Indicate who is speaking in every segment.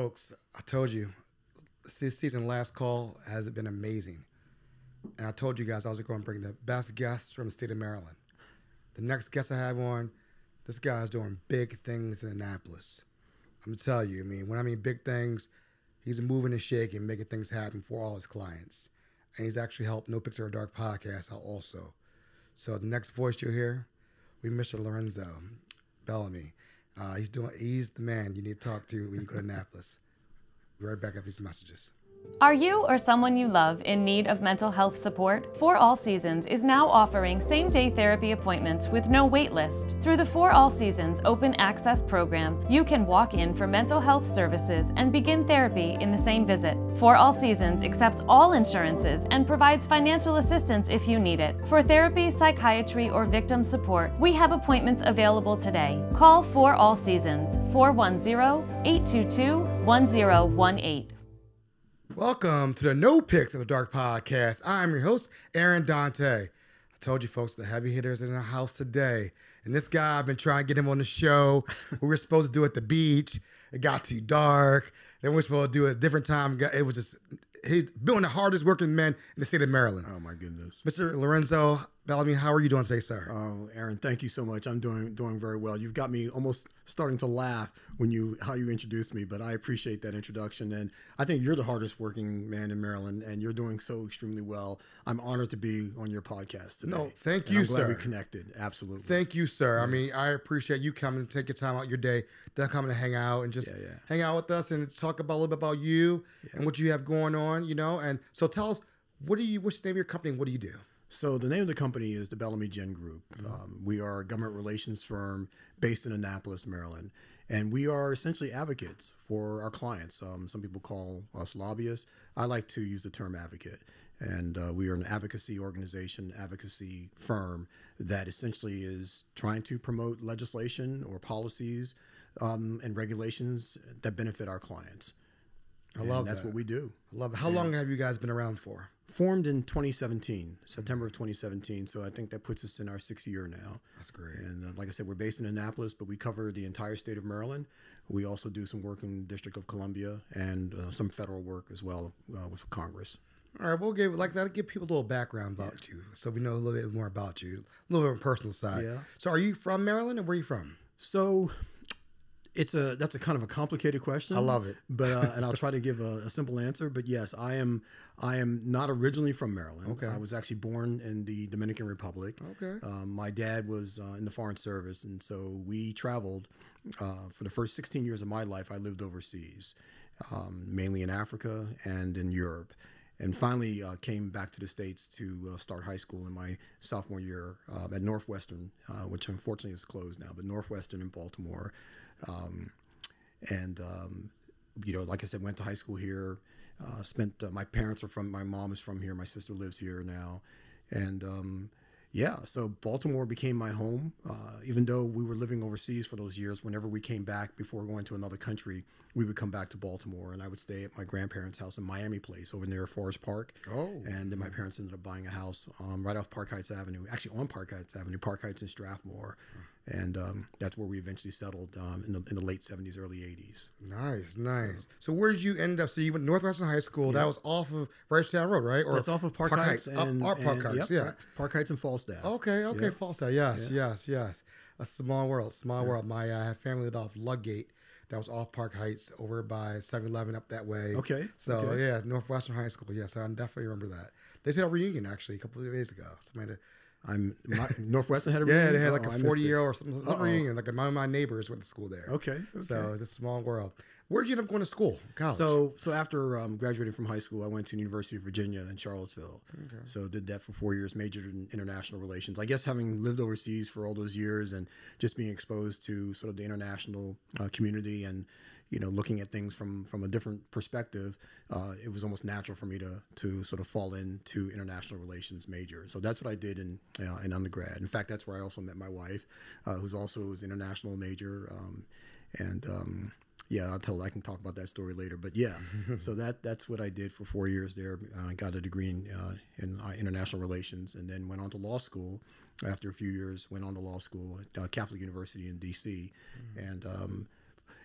Speaker 1: Folks, I told you, this season last call has been amazing. And I told you guys I was going to bring the best guests from the state of Maryland. The next guest I have on, this guy is doing big things in Annapolis. I'm gonna tell you, I mean, when I mean big things, he's moving and shaking, making things happen for all his clients. And he's actually helped No Pix After Dark podcast out also. So the next voice you'll hear, we Mr. Lorenzo Bellamy. Uh, he's doing. He's the man you need to talk to when you go to Annapolis. Be right back after these messages.
Speaker 2: Are you or someone you love in need of mental health support? For All Seasons is now offering same day therapy appointments with no wait list. Through the For All Seasons open access program, you can walk in for mental health services and begin therapy in the same visit. For All Seasons accepts all insurances and provides financial assistance if you need it. For therapy, psychiatry, or victim support, we have appointments available today. Call For All Seasons 410 822 1018.
Speaker 1: Welcome to the No Pix After Dark podcast. I'm your host, Aaron Dante. I told you folks the heavy hitters in the house today. And this guy, I've been trying to get him on the show. we were supposed to do it at the beach. It got too dark. Then we were supposed to do it a different time. It was just he's been one of the hardest working man in the state of Maryland.
Speaker 3: Oh my goodness,
Speaker 1: Mr. Lorenzo Bellamy, how are you doing today, sir?
Speaker 3: Oh, Aaron, thank you so much. I'm doing doing very well. You've got me almost starting to laugh when you how you introduced me, but I appreciate that introduction. And I think you're the hardest working man in Maryland, and you're doing so extremely well. I'm honored to be on your podcast today.
Speaker 1: No, thank you,
Speaker 3: I'm glad
Speaker 1: sir.
Speaker 3: We connected, absolutely.
Speaker 1: Thank you, sir. I mean, I appreciate you coming to take your time out your day to come and hang out and just
Speaker 3: Yeah, yeah.
Speaker 1: hang out with us and talk about a little bit about you and what you have going on. You know, and so tell us what do you? What's the name of your company? and What do you do?
Speaker 3: So the name of the company is the Bellamy Genn Group. Um, we are a government relations firm based in Annapolis, Maryland, and we are essentially advocates for our clients. Um, some people call us lobbyists. I like to use the term advocate, and uh, we are an advocacy organization, advocacy firm that essentially is trying to promote legislation or policies um, and regulations that benefit our clients.
Speaker 1: I
Speaker 3: And
Speaker 1: love
Speaker 3: that's
Speaker 1: that.
Speaker 3: what we do
Speaker 1: I love it. How long have you guys been around for?
Speaker 3: Formed in 2017, September of 2017. So I think that puts us in our sixth year now.
Speaker 1: That's great.
Speaker 3: And uh, like I said, we're based in Annapolis, but we cover the entire state of Maryland. We also do some work in the District of Columbia and uh, some federal work as well uh, with Congress.
Speaker 1: All right, we'll give like that. Give people a little background about you, so we know a little bit more about you, a little bit on a personal side.
Speaker 3: Yeah.
Speaker 1: So, are you from Maryland, or where are you from?
Speaker 3: So it's a that's a kind of a complicated question.
Speaker 1: I love it.
Speaker 3: but uh, and I'll try to give a, a simple answer. But yes, I am I am not originally from Maryland.
Speaker 1: Okay.
Speaker 3: I was actually born in the Dominican Republic.
Speaker 1: Okay.
Speaker 3: Um, my dad was uh, in the Foreign Service, and so we traveled uh, for the first 16 years of my life. I lived overseas, um, mainly in Africa and in Europe. And finally, uh, came back to the states to uh, start high school in my sophomore year uh, at Northwestern, uh, which unfortunately is closed now. But Northwestern in Baltimore, um, and um, you know, like I said, went to high school here. Uh, spent uh, my parents are from my mom is from here. My sister lives here now, and um, yeah, so Baltimore became my home. Uh, even though we were living overseas for those years, whenever we came back before going to another country, we would come back to Baltimore, and I would stay at my grandparents' house in Miami Place over near Forest Park.
Speaker 1: Oh.
Speaker 3: and then my parents ended up buying a house um, right off Park Heights Avenue, actually on Park Heights Avenue, Park Heights in Strathmore, and um, that's where we eventually settled um, in, the, in the late '70s, early '80s.
Speaker 1: Nice, nice. So, where did you end up? So you went to Northwestern High School. That was off of Reisterstown Road, right? Or
Speaker 3: That's off of Park, Heights,
Speaker 1: Up-
Speaker 3: and,
Speaker 1: up, Park
Speaker 3: and-
Speaker 1: Heights.
Speaker 3: yep,
Speaker 1: yeah.
Speaker 3: Park Heights and Falstaff.
Speaker 1: Okay, okay,
Speaker 3: Yep.
Speaker 1: Falstaff. Yes, yes, yes. A small world, small world. My uh, family lived off Ludgate. That was off Park Heights, over by 7-Eleven up that way.
Speaker 3: Okay,
Speaker 1: So
Speaker 3: okay.
Speaker 1: yeah, Northwestern High School. Yes, I definitely remember that. They said a reunion actually a couple of days ago. Somebody.
Speaker 3: I'm my, Northwestern had a reunion.
Speaker 1: Yeah, they had
Speaker 3: Oh,
Speaker 1: like
Speaker 3: I
Speaker 1: a
Speaker 3: missed
Speaker 1: forty
Speaker 3: it.
Speaker 1: year or something, some
Speaker 3: Uh-oh.
Speaker 1: reunion. Like of my neighbors went to school there.
Speaker 3: Okay,
Speaker 1: So it's a small world. Where did you end up going to school? College.
Speaker 3: So, so after um, graduating from high school, I went to the University of Virginia in Charlottesville. Okay. So did that for four years, majored in international relations. I guess having lived overseas for all those years and just being exposed to sort of the international uh, community and you know looking at things from from a different perspective, uh, it was almost natural for me to to sort of fall into international relations major. So that's what I did in uh, in undergrad. In fact, that's where I also met my wife, uh, who's also was international major. Um, and um, yeah, I'll tell. I can talk about that story later. But yeah, so that that's what I did for four years there. I got a degree in, uh, in uh, international relations, and then went on to law school. After a few years, went on to law school at uh, Catholic University in D.C. And um,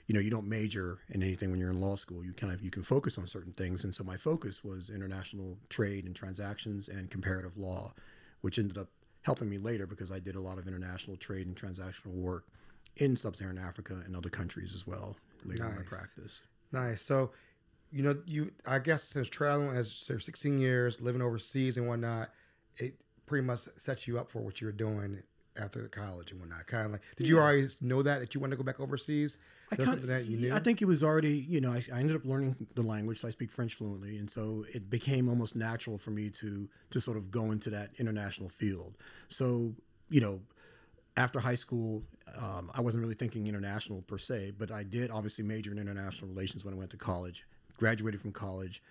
Speaker 3: you know you don't major in anything when you're in law school. You kind of you can focus on certain things, and so my focus was international trade and transactions and comparative law, which ended up helping me later because I did a lot of international trade and transactional work in sub-Saharan Africa and other countries as well later in my
Speaker 1: Nice.
Speaker 3: practice.
Speaker 1: Nice. So, you know, you I guess since traveling as so 16 years, living overseas and whatnot, it pretty much sets you up for what you were doing after college and whatnot. Kind of like, did you already know that that you wanted to go back overseas?
Speaker 3: I kind
Speaker 1: something that you knew.
Speaker 3: I think it was already, you know, I, I ended up learning the language, so I speak French fluently, and so it became almost natural for me to to sort of go into that international field. So, you know, after high school, um, I wasn't really thinking international per se, but I did obviously major in international relations when I went to college. Graduated from college,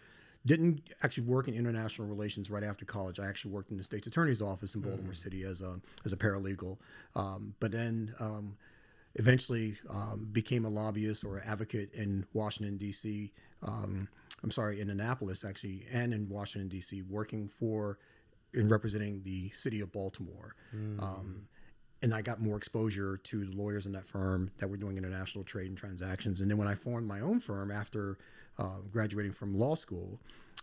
Speaker 3: didn't actually work in international relations right after college. I actually worked in the state's attorney's office in Baltimore City as a as a paralegal. Um, but then um, eventually um, became a lobbyist or advocate in Washington D.C. Um, I'm sorry, in Annapolis actually, and in Washington D.C. working for and representing the city of Baltimore. Um, and I got more exposure to the lawyers in that firm that were doing international trade and transactions. And then when I formed my own firm after uh, graduating from law school,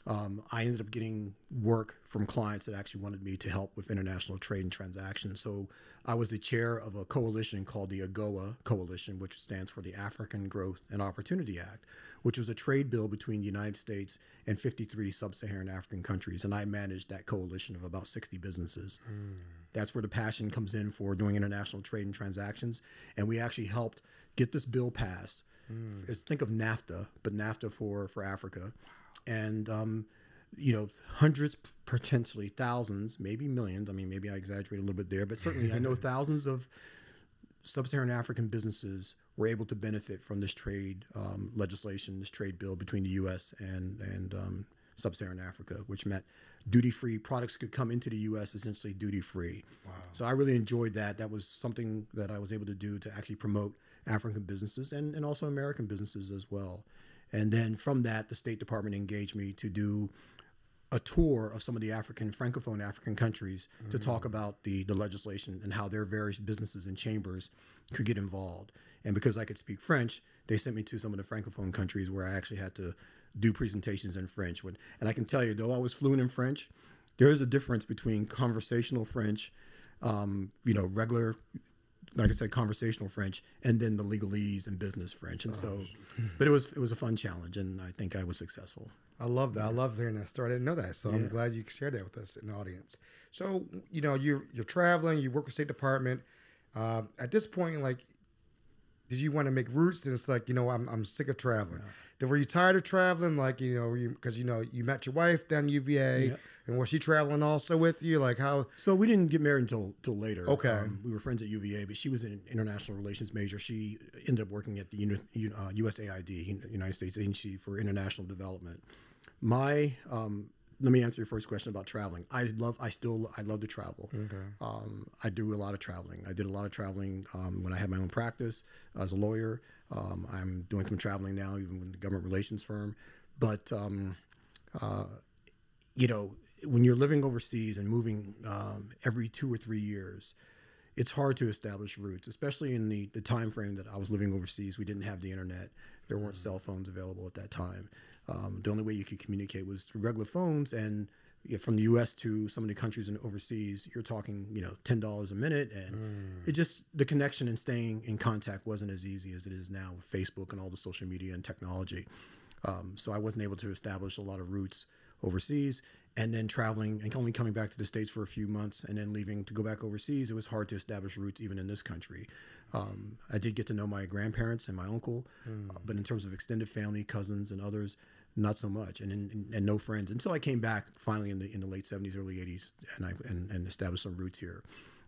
Speaker 3: um, I ended up getting work from clients that actually wanted me to help with international trade and transactions. So I was the chair of a coalition called the AGOA Coalition, which stands for the African Growth and Opportunity Act, which was a trade bill between the United States and 53 sub Saharan African countries. And I managed that coalition of about 60 businesses. That's where the passion comes in for doing international trade and transactions. And we actually helped get this bill passed. It's- Think of NAFTA, but NAFTA for, for Africa. And, um, you know, hundreds, potentially thousands, maybe millions. I mean, maybe I exaggerate a little bit there, but certainly I know thousands of sub-Saharan African businesses were able to benefit from this trade um, legislation, this trade bill between the U.S. and and um, sub-Saharan Africa, which meant duty-free products could come into the U.S. essentially duty-free. Wow! So I really enjoyed that. That was something that I was able to do to actually promote African businesses and and also American businesses as well. And then from that, the State Department engaged me to do a tour of some of the African francophone African countries to mm-hmm. talk about the the legislation and how their various businesses and chambers could get involved. And because I could speak French, they sent me to some of the francophone countries where I actually had to do presentations in French. When and I can tell you, though I was fluent in French, there is a difference between conversational French, um, you know, regular like I said, conversational French, and then the legalese and business French. And so, but it was it was a fun challenge, and I think I was successful.
Speaker 1: I love that. I love hearing that story. I didn't know that, so I'm glad you shared that with us in the audience. So, you know, you're you're traveling. You work with State Department. Uh, at this point, like, did you want to make roots? And it's like, you know, I'm I'm sick of traveling. Then were you tired of traveling? Like, you know, because you, know you met your wife down UVA,
Speaker 3: Yeah.
Speaker 1: and was she traveling also with you? Like, how?
Speaker 3: So we didn't get married until till later.
Speaker 1: Okay.
Speaker 3: Um, we were friends at UVA, but she was an international relations major. She ended up working at the uni, U- uh, USAID, United States Agency for International Development. My um, let me answer your first question about traveling. I love, I still, I love to travel. Um, I do a lot of traveling. I did a lot of traveling um, when I had my own practice as a lawyer. Um, I'm doing some traveling now, even with the government relations firm. But um, you know, when you're living overseas and moving um, every two or three years, it's hard to establish roots, especially in the, the time frame that I was living overseas. We didn't have the internet. There weren't cell phones available at that time. Um, the only way you could communicate was through regular phones. And you know, from the U.S. to some of the countries and overseas, you're talking, you know, ten dollars a minute, and it just the connection and staying in contact wasn't as easy as it is now with Facebook and all the social media and technology. Um, so I wasn't able to establish a lot of roots overseas. And then traveling and only coming back to the States for a few months and then leaving to go back overseas, it was hard to establish roots even in this country. Um, I did get to know my grandparents and my uncle, uh, but in terms of extended family, cousins, and others, not so much, and, and and no friends until I came back finally in the in the late seventies, early eighties, and I and, and established some roots here.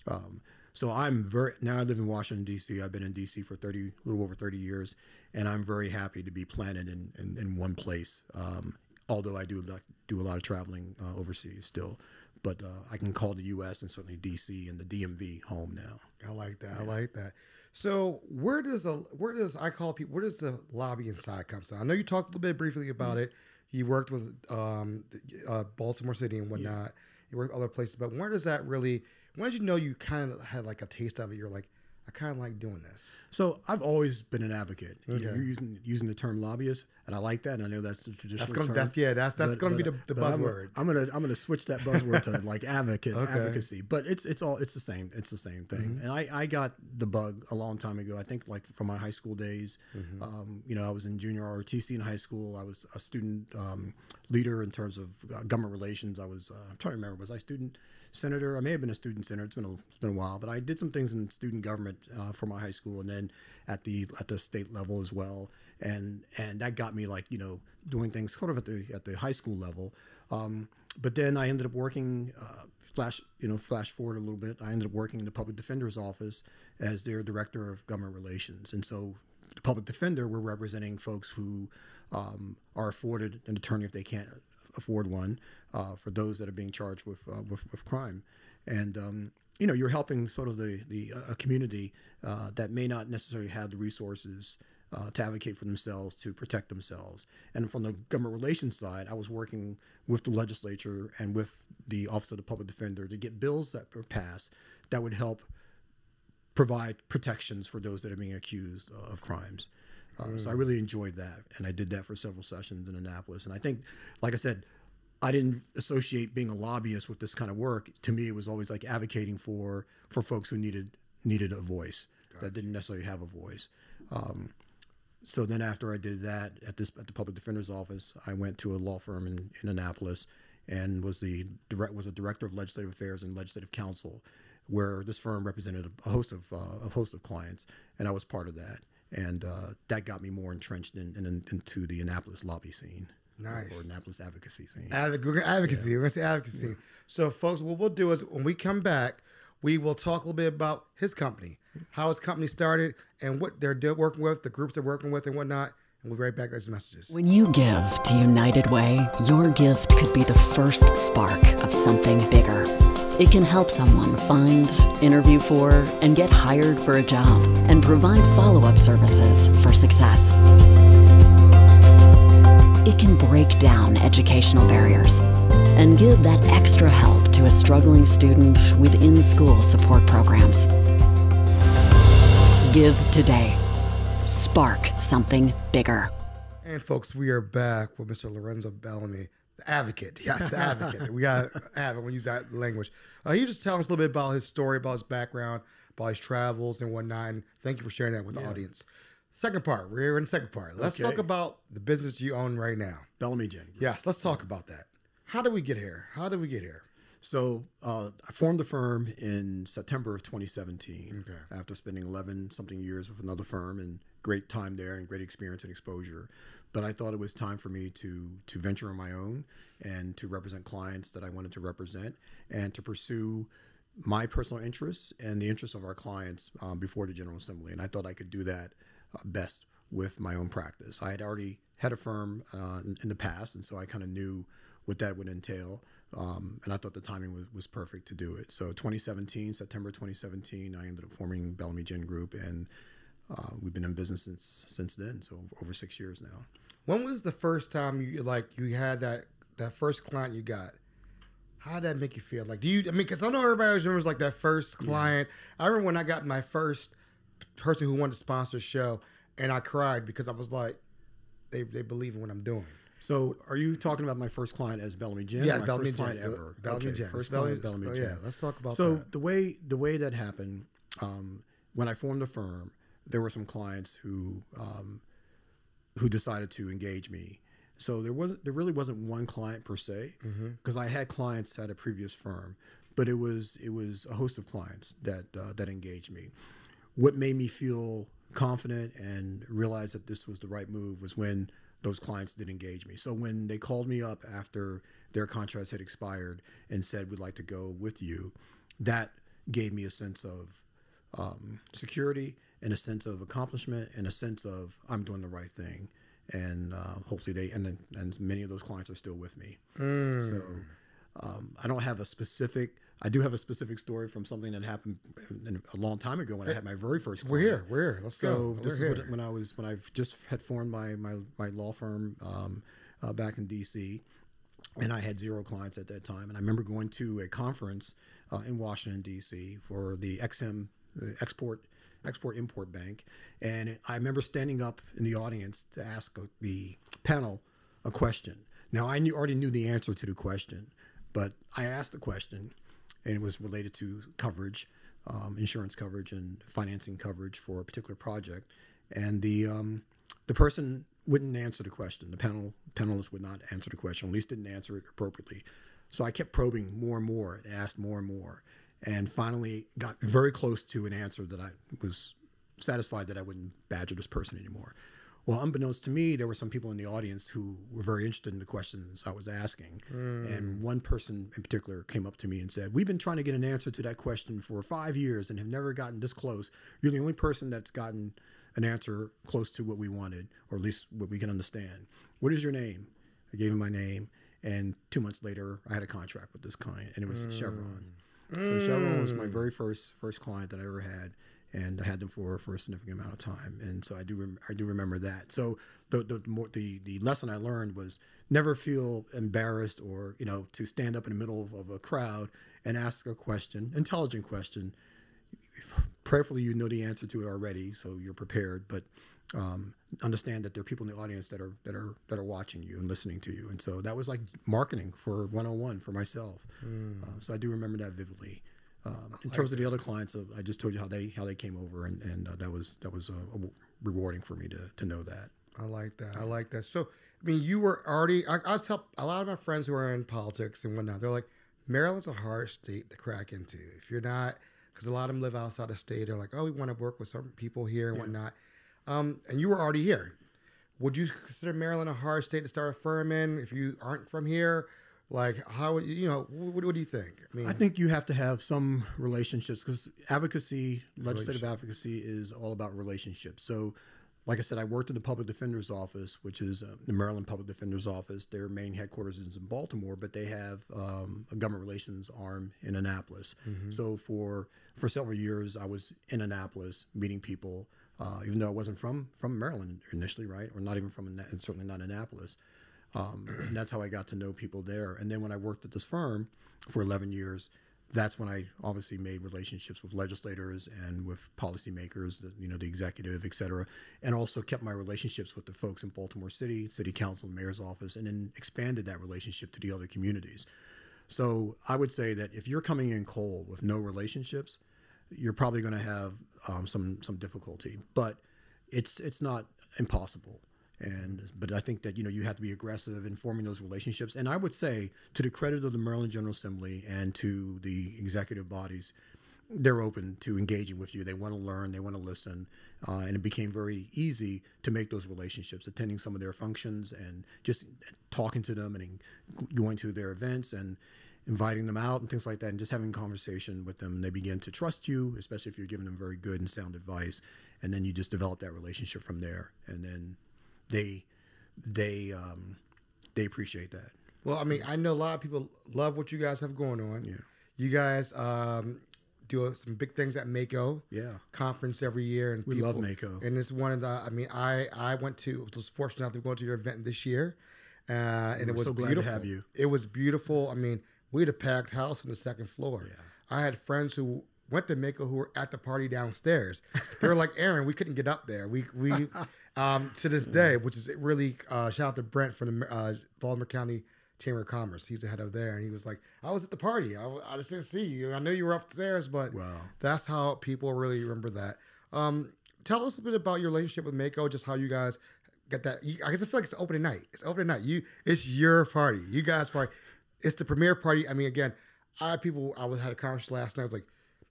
Speaker 3: Um, so I'm very now I live in Washington D.C. I've been in D.C. for thirty, a little over thirty years, and I'm very happy to be planted in in, in one place. Um, although I do do a lot of traveling uh, overseas still, but uh, I can call the U.S. and certainly D.C. and the DMV home now.
Speaker 1: I like that. I like that. So where does a where does I call people where does the lobbying side come from? I know you talked a little bit briefly about it. You worked with um, uh, Baltimore City and whatnot. You worked other places, but where does that really? When did you know you kind of had like a taste of it? You're like, I kind of like doing this.
Speaker 3: So I've always been an advocate.
Speaker 1: Okay.
Speaker 3: You're using using the term lobbyist, and I like that. And I know that's the traditional
Speaker 1: That's gonna,
Speaker 3: term.
Speaker 1: that's yeah, that's that's
Speaker 3: But-
Speaker 1: gonna be the, the
Speaker 3: but I'm-
Speaker 1: buzzword.
Speaker 3: I'm, gonna I'm gonna switch that buzzword to like advocate
Speaker 1: Okay.
Speaker 3: advocacy. But it's it's all it's the same. It's the same thing.
Speaker 1: Mm-hmm.
Speaker 3: And I, I got the bug a long time ago. I think like from my high school days.
Speaker 1: Mm-hmm.
Speaker 3: Um, you know, I was in junior ROTC in high school. I was a student um, leader in terms of uh, government relations. I was uh, I'm trying to remember was I student senator? I may have been a student senator. It's been a, it's been a while, but I did some things in student government uh, for my high school, and then at the at the state level as well. And and that got me like you know doing things sort of at the at the high school level. Um, but then I ended up working. Uh, flash you know flash forward a little bit. I ended up working in the public defender's office as their director of government relations, and so the public defender we're representing folks who um, are afforded an attorney if they can't afford one uh, for those that are being charged with uh, with, with crime, and um, you know you're helping sort of the the a community uh, that may not necessarily have the resources. Uh, to advocate for themselves, to protect themselves. And from the government relations side, I was working with the legislature and with the Office of the Public Defender to get bills that were passed that would help provide protections for those that are being accused of crimes. Uh, So I really enjoyed that, and I did that for several sessions in Annapolis. And I think, like I said, I didn't associate being a lobbyist with this kind of work. To me, it was always like advocating for for folks who needed needed a voice that didn't necessarily have a voice. Um, so then after I did that at this at the public defender's office, I went to a law firm in, in Annapolis and was the direct was a director of legislative affairs and legislative counsel, where this firm represented a, a host of uh, a host of clients, and I was part of that, and uh, that got me more entrenched in, in, into the Annapolis lobby scene,
Speaker 1: Nice.
Speaker 3: or Annapolis advocacy scene.
Speaker 1: Advoc- we're gonna advocacy. We're gonna say advocacy. So, folks, what we'll do is when we come back, we will talk a little bit about his company, how his company started, and what they're do- working with, the groups they're working with, and whatnot. And we'll be right back with these messages.
Speaker 4: When you give to United Way, your gift could be the first spark of something bigger. It can help someone find, interview for, and get hired for a job, and provide follow up services for success. It can break down educational barriers and give that extra help to a struggling student with in school support programs. Give today. Spark something bigger.
Speaker 1: And folks, we are back with Mr. Lorenzo Bellamy, the advocate. Yes, the advocate. we got advocate. We use that language. Uh, you just tell us a little bit about his story, about his background, about his travels and whatnot. And thank you for sharing that with the audience. Second part. We're in the second part. Let's
Speaker 3: Okay.
Speaker 1: talk about the business you own right now.
Speaker 3: Bellamy Genn.
Speaker 1: Yes, let's talk about that. How did we get here? How did we get here?
Speaker 3: So uh, I formed the firm in September of 2017
Speaker 1: Okay.
Speaker 3: after spending 11 something years with another firm and great time there and great experience and exposure. But I thought it was time for me to to venture on my own and to represent clients that I wanted to represent and to pursue my personal interests and the interests of our clients um, before the General Assembly. And I thought I could do that uh, best with my own practice. I had already had a firm uh, in, the past, and so I kind of knew what that would entail. Um, and I thought the timing was, was perfect to do it. So 2017, September 2017, I ended up forming Bellamy Genn Group, and uh, we've been in business since since then. So over six years now.
Speaker 1: When was the first time you like you had that that first client you got? How did that make you feel? Like, do you? I mean, because I know everybody always remembers like that first client. I remember when I got my first person who wanted to sponsor a show, and I cried because I was like, they they believe in what I'm doing.
Speaker 3: So are you talking about my first client as Bellamy Genn?
Speaker 1: Yeah,
Speaker 3: my
Speaker 1: Bellamy
Speaker 3: first
Speaker 1: Gin.
Speaker 3: client ever.
Speaker 1: Bellamy
Speaker 3: Okay,
Speaker 1: Gin.
Speaker 3: First
Speaker 1: Bellamy-
Speaker 3: client, Bellamy
Speaker 1: oh, yeah, let's talk about
Speaker 3: so
Speaker 1: that.
Speaker 3: the way the way that happened, um, when I formed the firm, there were some clients who um, who decided to engage me. So there wasn't there really wasn't one client per se because I had clients at a previous firm, but it was it was a host of clients that uh, that engaged me. What made me feel confident and realize that this was the right move was when those clients did engage me. So when they called me up after their contracts had expired and said we'd like to go with you, that gave me a sense of um, security and a sense of accomplishment and a sense of I'm doing the right thing. And uh, hopefully they and then, and many of those clients are still with me. So um, I don't have a specific. I do have a specific story from something that happened in- a long time ago when I had my very first. Client.
Speaker 1: We're here. We're here. Let's
Speaker 3: So
Speaker 1: go.
Speaker 3: this
Speaker 1: We're
Speaker 3: is what, when I was when I just had formed my my, my law firm um, uh, back in D.C. and I had zero clients at that time. And I remember going to a conference uh, in Washington D.C. for the Ex-Im uh, Export export import bank, and I remember standing up in the audience to ask the panel a question. Now I knew already knew the answer to the question, but I asked the question, and it was related to coverage, um, insurance coverage, and financing coverage for a particular project, and the um, the person wouldn't answer the question. The panel panelists would not answer the question, at least didn't answer it appropriately. So I kept probing more and more and asked more and more, and finally got very close to an answer that I was satisfied that I wouldn't badger this person anymore. Well, unbeknownst to me, there were some people in the audience who were very interested in the questions I was asking. Mm. And one person in particular came up to me and said, We've been trying to get an answer to that question for five years and have never gotten this close. You're the only person that's gotten an answer close to what we wanted, or at least what we can understand. What is your name? I gave him my name. And two months later, I had a contract with this client, and it was mm. Chevron. So Chevron was my mm. very first first client that I ever had and I had them for for a significant amount of time. And so I do rem- I do remember that. So the the more, the the lesson I learned was never feel embarrassed or you know to stand up in the middle of, of a crowd and ask a question, intelligent question. Prayerfully, you know the answer to it already, so you're prepared. But um, understand that there are people in the audience that are that are that are watching you and listening to you. And so that was like marketing for 101 for myself. Mm. Uh, so I do remember that vividly. Um, in terms of the other clients, uh, I just told you how they how they came over, and, and uh, that was that was uh, rewarding for me to to know that.
Speaker 1: I like that. I like that. So, I mean, you were already. I, I tell a lot of my friends who are in politics and whatnot. They're like, Maryland's a hard state to crack into. If you're not, because a lot of them live outside the state. They're like, oh, we want to work with some people here and yeah. whatnot. Um, and you were already here. Would you consider Maryland a hard state to start a firm in if you aren't from here? Like, how would you, you know, what, what, do you think?
Speaker 3: I mean, I think you have to have some relationships because advocacy, legislative advocacy is all about relationships. So, like I said, I worked in the public defender's office, which is uh, the Maryland Public Defender's Office. Their main headquarters is in Baltimore, but they have um, a government relations arm in Annapolis. Mm-hmm. So for for several years, I was in Annapolis meeting people, uh, even though I wasn't from from Maryland initially, right, or not even from, and certainly not Annapolis. Um, and that's how I got to know people there. And then when I worked at this firm for 11 years, that's when I obviously made relationships with legislators and with policymakers, you know, the executive, et cetera, and also kept my relationships with the folks in Baltimore City, City Council, Mayor's office, and then expanded that relationship to the other communities. So I would say that if you're coming in cold with no relationships, you're probably going to have um, some some difficulty, but it's it's not impossible and but I think that you know you have to be aggressive in forming those relationships. And I would say, to the credit of the Maryland General Assembly and to the executive bodies, they're open to engaging with you. They want to learn, they want to listen, uh, and it became very easy to make those relationships, attending some of their functions and just talking to them and going to their events and inviting them out and things like that, and just having conversation with them. and They begin to trust you, especially if you're giving them very good and sound advice, and then you just develop that relationship from there, and then they they um, they appreciate that.
Speaker 1: Well, I mean, I know a lot of people love what you guys have going on.
Speaker 3: Yeah,
Speaker 1: you guys um, do some big things at MACO.
Speaker 3: Yeah,
Speaker 1: conference every year, and
Speaker 3: we people, love MACO.
Speaker 1: And it's one of the. I mean, I I went to was fortunate enough to go to your event this year, uh, and it was
Speaker 3: so
Speaker 1: beautiful.
Speaker 3: glad to have you.
Speaker 1: It was beautiful. I mean, we had a packed house on the second floor.
Speaker 3: Yeah.
Speaker 1: I had friends who went to MACO who were at the party downstairs. they were like, Aaron, we couldn't get up there. We we um, to this day, which is really uh, shout out to Brent from the uh, Baltimore County Chamber of Commerce. He's the head of there, and he was like, "I was at the party. I, I just didn't see you. I knew you were upstairs, but
Speaker 3: wow.
Speaker 1: that's how people really remember that." Um, tell us a bit about your relationship with MACO, just how you guys get that. You, I guess I feel like it's opening night. It's opening night. You, it's your party. You guys' party. It's the premiere party. I mean, again, I people. I was had a conversation last night. I was like,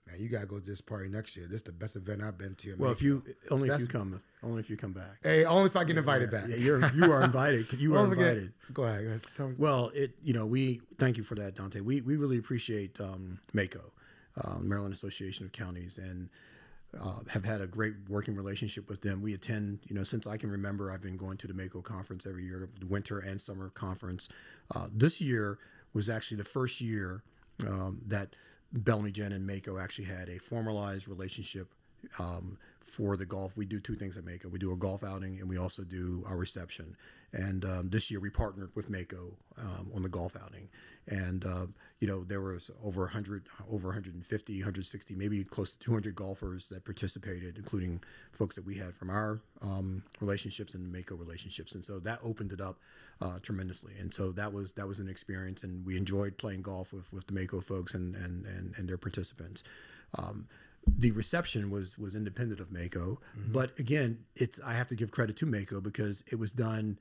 Speaker 1: man, you gotta go to this party next year. This is the best event I've been to.
Speaker 3: Well, if you only That's, if you come, only if you come back.
Speaker 1: Hey, only if I get invited
Speaker 3: yeah,
Speaker 1: back.
Speaker 3: Yeah, you're you are invited. You are invited.
Speaker 1: Go ahead.
Speaker 3: Well, it you know we thank you for that, Dante. We we really appreciate um, MACO, uh, Maryland Association of Counties, and. Uh, have had a great working relationship with them. We attend, you know, since I can remember, I've been going to the MACO conference every year, the winter and summer conference. Uh, this year was actually the first year um, that Bellamy Genn and MACO actually had a formalized relationship um, for the golf. We do two things at MACO. We do a golf outing and we also do our reception. And um, this year we partnered with MACO um, on the golf outing. And uh, you know, there was over 100, over 150, 160, maybe close to 200 golfers that participated, including folks that we had from our um, relationships and the MACO relationships, and so that opened it up uh, tremendously. And so that was that was an experience, and we enjoyed playing golf with, with the MACO folks and and and, and their participants. Um, the reception was was independent of MACO, but again, it's I have to give credit to MACO because it was done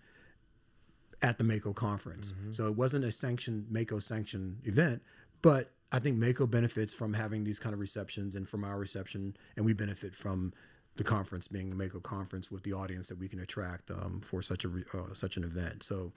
Speaker 3: at the MACO conference. So it wasn't a sanctioned MACO sanctioned event, but I think MACO benefits from having these kind of receptions and from our reception, and we benefit from the conference being the MACO conference with the audience that we can attract um, for such a uh, such an event. So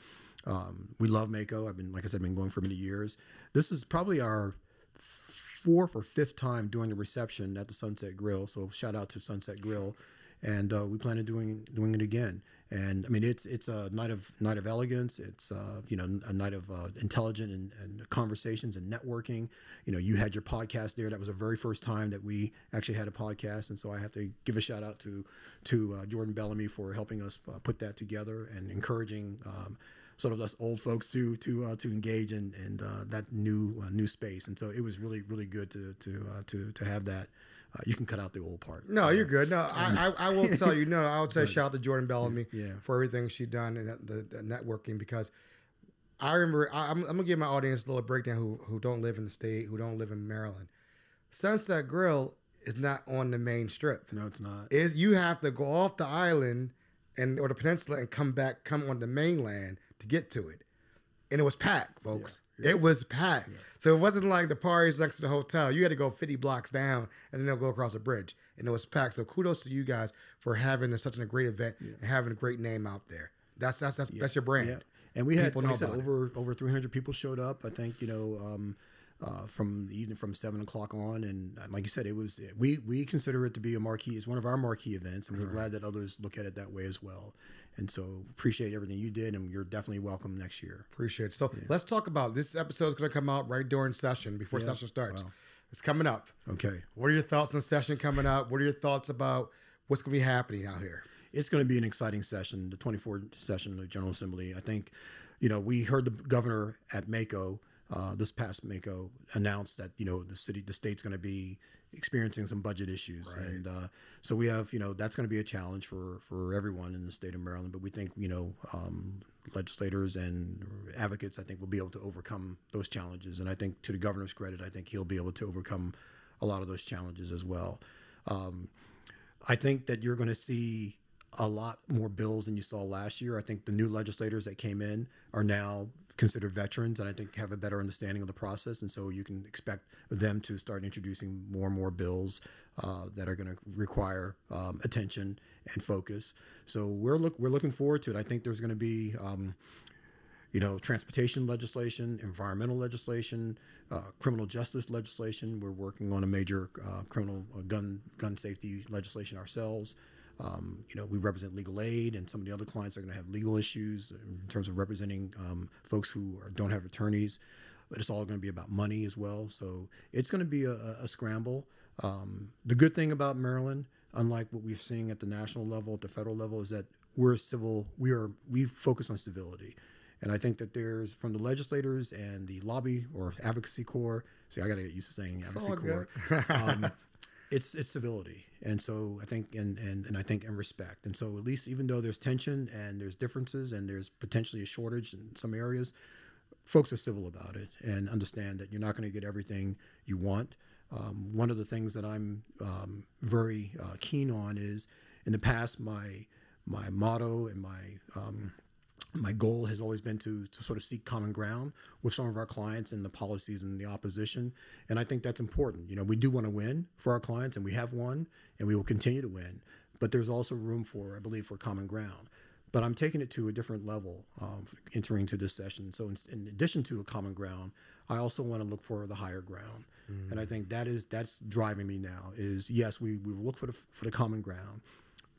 Speaker 3: um, we love MACO. I've been, like I said, been going for many years. This is probably our fourth or fifth time doing the reception at the Sunset Grill. So shout out to Sunset Grill, and uh, we plan on doing doing it again. And I mean, it's it's a night of night of elegance. It's uh, you know a night of uh, intelligent and, and conversations and networking. You know, you had your podcast there. That was the very first time that we actually had a podcast, and so I have to give a shout out to to uh, Jordan Bellamy for helping us uh, put that together and encouraging. Um, sort of us old folks to to uh, to engage in, in uh, that new uh, new space, and so it was really really good to to uh, to to have that. Uh, you can cut out the old part.
Speaker 1: No, you're good. No, I, I, I will tell you. No, I'll say shout out to Jordan Bellamy
Speaker 3: Yeah.
Speaker 1: for everything she done and the, the networking because I remember I, I'm, I'm gonna give my audience a little breakdown who who don't live in the state, who don't live in Maryland. Sunset Grill is not on the main strip.
Speaker 3: No, it's not.
Speaker 1: Is you have to go off the island and or the peninsula and come back, come on the mainland to get to it. And it was packed, folks. It was packed. So it wasn't like the parties next to the hotel. You had to go 50 blocks down and then they'll go across a bridge. And it was packed. So kudos to you guys for having such a great event and having a great name out there. That's that's that's, that's your brand.
Speaker 3: Yeah, and we had
Speaker 1: People
Speaker 3: like said,
Speaker 1: about it.
Speaker 3: over over 300 people showed up. I think you know um, uh, from even from seven o'clock on, and uh, like you said, it was we we consider it to be a marquee. It's one of our marquee events, and we're glad that others look at it that way as well. And so appreciate everything you did, and you're definitely welcome next year.
Speaker 1: Appreciate it. So let's talk about this episode is going to come out right during session before session starts. It's coming up.
Speaker 3: Okay.
Speaker 1: What are your thoughts on session coming up? What are your thoughts about what's going to be happening out here?
Speaker 3: it's going to be an exciting session, the 24th session of the General Assembly. I think, you know, we heard the governor at MACO, uh, this past MACO, announced that, you know, the city, the state's going to be experiencing some budget issues. And uh, so we have, you know, that's going to be a challenge for, for everyone in the state of Maryland. But we think, you know, um, legislators and advocates, I think, will be able to overcome those challenges. And I think, to the governor's credit, I think he'll be able to overcome a lot of those challenges as well. Um, I think that you're going to see a lot more bills than you saw last year. I think the new legislators that came in are now considered veterans and I think have a better understanding of the process. And so you can expect them to start introducing more and more bills uh, that are going to require um, attention and focus. So we're look we're looking forward to it. I think there's going to be um, you know, transportation legislation, environmental legislation, uh, criminal justice legislation. We're working on a major uh, criminal uh, gun gun safety legislation ourselves. Um, you know, we represent legal aid, and some of the other clients are going to have legal issues in terms of representing um, folks who are, don't have attorneys. But it's all going to be about money as well. So it's going to be a, a scramble. Um, the good thing about Maryland, unlike what we've seen at the national level, at the federal level, is that we're civil. We are we focus on civility. And I think that there's from the legislators and the lobby or advocacy corps. See, I got to get used to saying advocacy corps. um, it's it's civility, and so I think and and and I think and respect. And so at least even though there's tension and there's differences and there's potentially a shortage in some areas, folks are civil about it and understand that you're not going to get everything you want. Um, one of the things that I'm um, very uh, keen on is in the past my my motto and my um, my goal has always been to, to sort of seek common ground with some of our clients and the policies and the opposition. And I think that's important. You know, we do want to win for our clients and we have won and we will continue to win. But there's also room for, I believe, for common ground. But I'm taking it to a different level um, entering to this session. So in, in addition to a common ground, I also want to look for the higher ground. And I think that is that's driving me now is yes, we, we look for the for the common ground,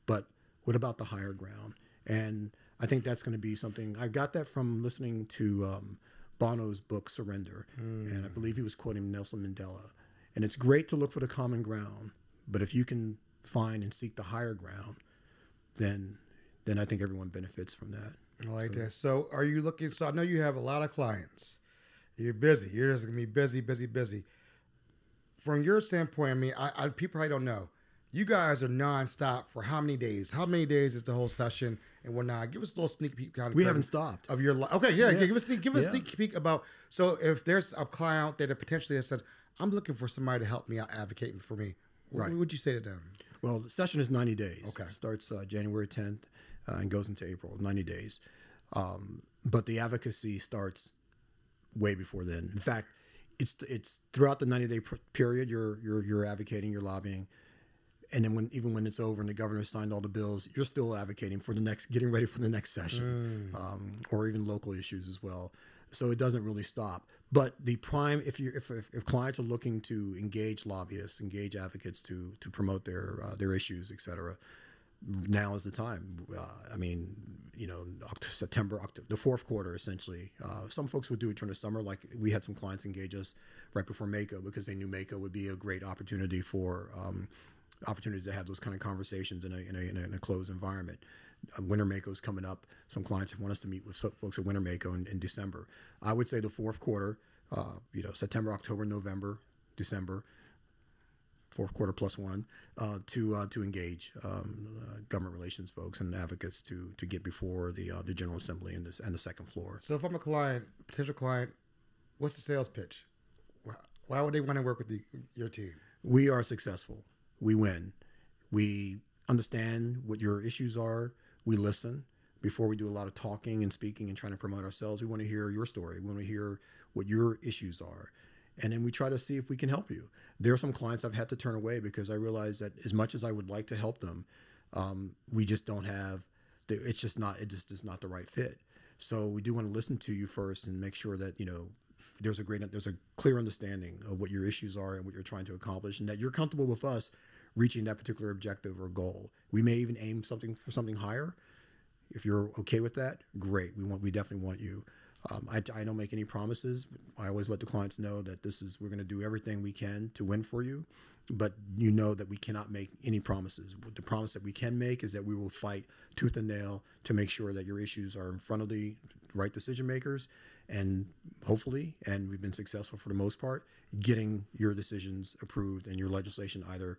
Speaker 3: but what about the higher ground? And I think that's going to be something. I got that from listening to um, Bono's book Surrender, and I believe he was quoting Nelson Mandela. And it's great to look for the common ground, but if you can find and seek the higher ground, then then I think everyone benefits from that.
Speaker 1: I like that. So, are you looking? So, I know you have a lot of clients, You're busy. You're just gonna be busy, busy, busy. From your standpoint, I mean, I, I people probably don't know. You guys are nonstop for how many days? How many days is the whole session and whatnot? Give us a little sneak peek. Kind of
Speaker 3: We haven't stopped.
Speaker 1: of your life. Okay, yeah, yeah. Give us a, give us
Speaker 3: Yeah.
Speaker 1: a sneak peek about. So if there's a client out there that potentially has said, "I'm looking for somebody to help me out, advocating for me," what
Speaker 3: Right.
Speaker 1: would you say to them?
Speaker 3: Well, the session is 90 days.
Speaker 1: Okay.
Speaker 3: it Starts uh, January 10th uh, and goes into April, 90 days. Um, but the advocacy starts way before then. In fact, it's it's throughout the 90 day pr- period you're you're you're advocating, you're lobbying. And then when even when it's over and the governor signed all the bills, you're still advocating for the next, getting ready for the next session, um, or even local issues as well. So it doesn't really stop. But the prime, if you if, if, if clients are looking to engage lobbyists, engage advocates to to promote their uh, their issues, et cetera, now is the time. Uh, I mean, you know, Oct- September, October, the fourth quarter, essentially. Uh, some folks would do it during the summer. Like we had some clients engage us right before MACO because they knew MACO would be a great opportunity for um, opportunities to have those kind of conversations in a, in a, in a, in a closed environment. Uh, Winter MACO is coming up. Some clients want us to meet with folks at Winter MACO in, in December. I would say the fourth quarter, uh, you know, September, October, November, December fourth quarter plus one uh, to uh, to engage um, uh, government relations folks and advocates to to get before the uh, the General Assembly and, this, and the second floor.
Speaker 1: So if I'm a client, potential client, what's the sales pitch? Why, why would they want to work with the, your team?
Speaker 3: We are successful. We win. We understand what your issues are. We listen before we do a lot of talking and speaking and trying to promote ourselves. We want to hear your story. We want to hear what your issues are. And then we try to see if we can help you. There are some clients I've had to turn away because I realize that as much as I would like to help them, um, we just don't have. The, it's just not. It just is not the right fit. So we do want to listen to you first and make sure that you know there's a great there's a clear understanding of what your issues are and what you're trying to accomplish, and that you're comfortable with us reaching that particular objective or goal. We may even aim something for something higher. If you're okay with that, great. We want we definitely want you. Um, I, I don't make any promises. I always let the clients know that this is we're going to do everything we can to win for you, but you know that we cannot make any promises. The promise that we can make is that we will fight tooth and nail to make sure that your issues are in front of the right decision makers, and hopefully, and we've been successful for the most part, getting your decisions approved and your legislation either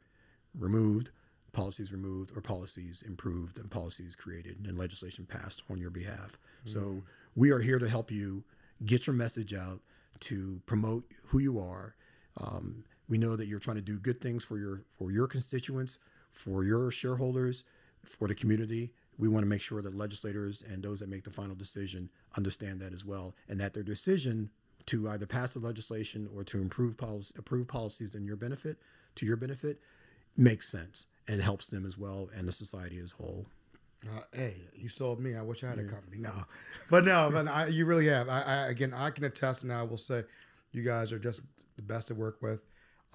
Speaker 3: removed, policies removed, or policies improved and policies created and legislation passed on your behalf. So we are here to help you get your message out to promote who you are. Um, we know that you're trying to do good things for your for your constituents, for your shareholders, for the community. We want to make sure that legislators and those that make the final decision understand that as well, and that their decision to either pass the legislation or to improve policy, approve policies in your benefit, to your benefit, makes sense and helps them as well and the society as a whole.
Speaker 1: Uh, hey, you sold me. I wish I had a company. No, but no, but I, you really have. I, I again, I can attest, and I will say, you guys are just the best to work with.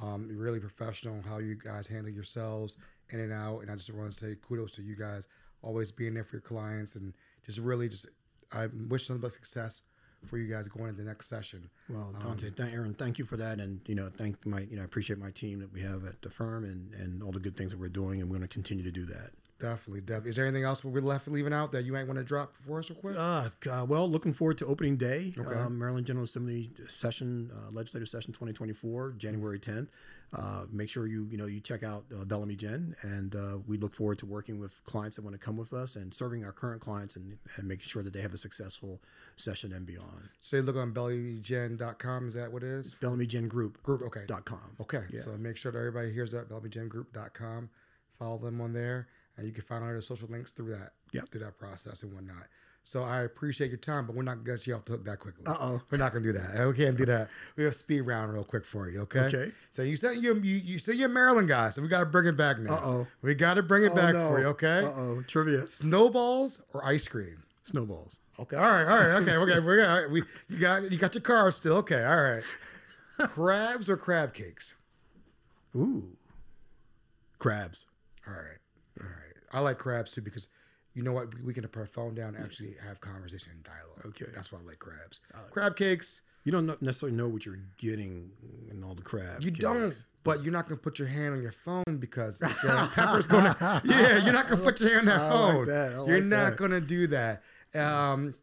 Speaker 1: Um, you're really professional. How you guys handle yourselves in and out, and I just want to say kudos to you guys, always being there for your clients, and just really just. I wish them the best success for you guys going into the next session.
Speaker 3: Well, um, Dante, thank, Aaron, thank you for that, and you know, thank my, you know, I appreciate my team that we have at the firm and and all the good things that we're doing, and we're going to continue to do that.
Speaker 1: Definitely, definitely. Is there anything else we're left leaving out that you might want to drop for us real quick?
Speaker 3: Uh, God, well, looking forward to opening day,
Speaker 1: Okay.
Speaker 3: um, Maryland General Assembly session, uh, legislative session 2024, January 10th. Uh, make sure you you know you check out uh, Bellamy Genn, and uh, we look forward to working with clients that want to come with us and serving our current clients and, and making sure that they have a successful session and beyond.
Speaker 1: so you look on bellygen.com. Is that what it is?
Speaker 3: Bellamy Genn Group
Speaker 1: Group. Okay.
Speaker 3: dot com.
Speaker 1: Okay,
Speaker 3: Yeah.
Speaker 1: so make sure that everybody hears that BellamyGennGroup.com. Follow them on there, and you can find all their social links through that.
Speaker 3: Yep.
Speaker 1: Through that process and whatnot. So I appreciate your time, but we're not gonna get you off the hook that quickly.
Speaker 3: Uh-oh.
Speaker 1: We're not gonna do that. We can't do that. We have a speed round real quick for you. Okay.
Speaker 3: Okay.
Speaker 1: So you said you you, you said you're a Maryland guy, so we gotta bring it back now.
Speaker 3: Uh-oh.
Speaker 1: We gotta bring it back for you. Okay.
Speaker 3: Uh oh. Trivia.
Speaker 1: Snowballs or ice cream?
Speaker 3: Snowballs.
Speaker 1: Okay. All right. All right. Okay. Okay. We're gonna, we you got you got your car still. Okay. All right. Crabs or crab cakes?
Speaker 3: Ooh. Crabs.
Speaker 1: All right. I like crabs too because you know what? We- can put our phone down and actually have conversation and dialogue.
Speaker 3: Okay.
Speaker 1: That's why I like crabs. crab cakes,
Speaker 3: You don't necessarily know what you're getting in all the crab.
Speaker 1: you
Speaker 3: cakes.
Speaker 1: don't, but you're not going to put your hand on your phone because pepper's going to, yeah, you're not going to put your hand on that iPhone.
Speaker 3: like that. I
Speaker 1: you're
Speaker 3: like
Speaker 1: not
Speaker 3: that.
Speaker 1: going to do that. Um,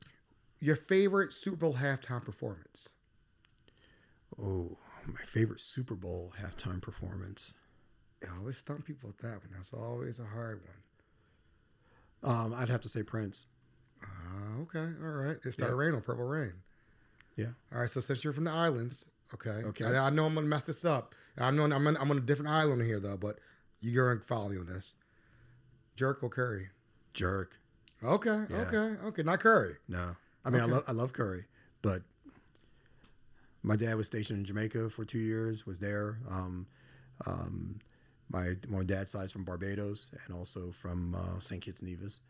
Speaker 1: your favorite Super Bowl halftime performance?
Speaker 3: Oh, my favorite Super Bowl halftime performance.
Speaker 1: I always stump people with that one. That's always a hard one.
Speaker 3: Um, I'd have to say Prince.
Speaker 1: Uh, okay, all right. It started
Speaker 3: Yeah.
Speaker 1: raining on Purple Rain.
Speaker 3: Yeah.
Speaker 1: All right, so since you're from the islands, okay,
Speaker 3: Okay.
Speaker 1: I, I know I'm gonna mess this up. I know I'm on, I'm on a different island here though, but you're gonna follow me on this. Jerk or Curry?
Speaker 3: Jerk.
Speaker 1: Okay,
Speaker 3: Yeah.
Speaker 1: okay, okay. Not Curry.
Speaker 3: No, I mean I love I love Curry, but my dad was stationed in Jamaica for two years. Was there. Um, um, my my dad's side's from Barbados and also from uh, St. Kitts and Nevis,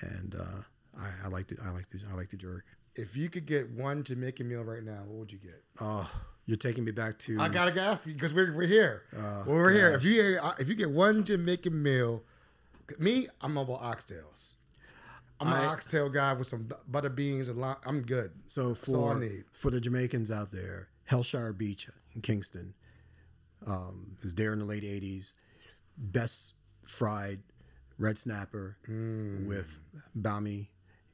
Speaker 3: and uh, I, I like the I like the I like the jerk.
Speaker 1: If you could get one Jamaican meal right now, what would you get?
Speaker 3: Oh, you're taking me back to
Speaker 1: I gotta ask you because we're, we're here.
Speaker 3: Oh,
Speaker 1: Well, we're here. If you if you get one Jamaican meal, me, I'm about oxtails. I'm an oxtail guy with some butter beans and lime. I'm good.
Speaker 3: So
Speaker 1: That's all I
Speaker 3: for
Speaker 1: need.
Speaker 3: for the Jamaicans out there, Hellshire Beach in Kingston um, was there in the late '80s. Best fried red snapper
Speaker 1: Mm.
Speaker 3: with bami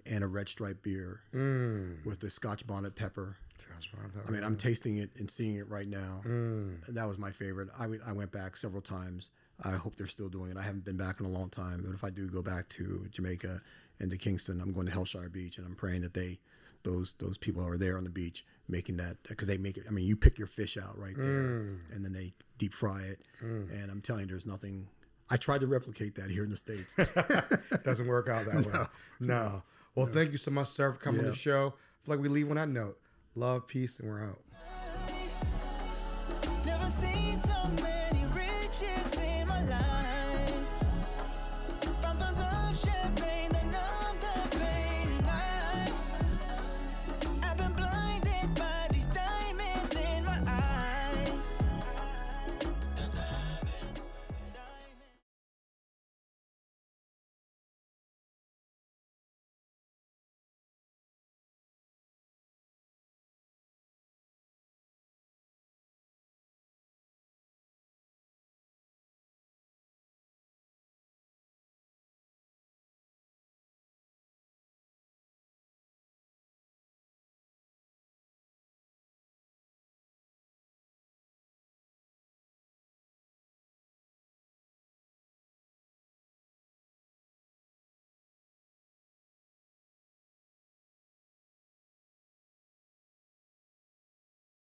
Speaker 3: and a red stripe beer
Speaker 1: Mm.
Speaker 3: with the Scotch bonnet pepper.
Speaker 1: Gosh, man,
Speaker 3: I mean, I'm tasting it and seeing it right now.
Speaker 1: Mm.
Speaker 3: That was my favorite. I went- I went back several times. I hope they're still doing it. I haven't been back in a long time, but if I do go back to Jamaica and to Kingston, I'm going to Hellshire Beach, and I'm praying that they, those those people are there on the beach making that because they make it. I mean, you pick your fish out right there, mm. and then they deep fry it. Mm. And I'm telling you, there's nothing. I tried to replicate that here in the states.
Speaker 1: Doesn't work out that way. No. Well, thank you so much, sir, for coming on the show. I feel like we leave on that note. Love, peace, and we're out.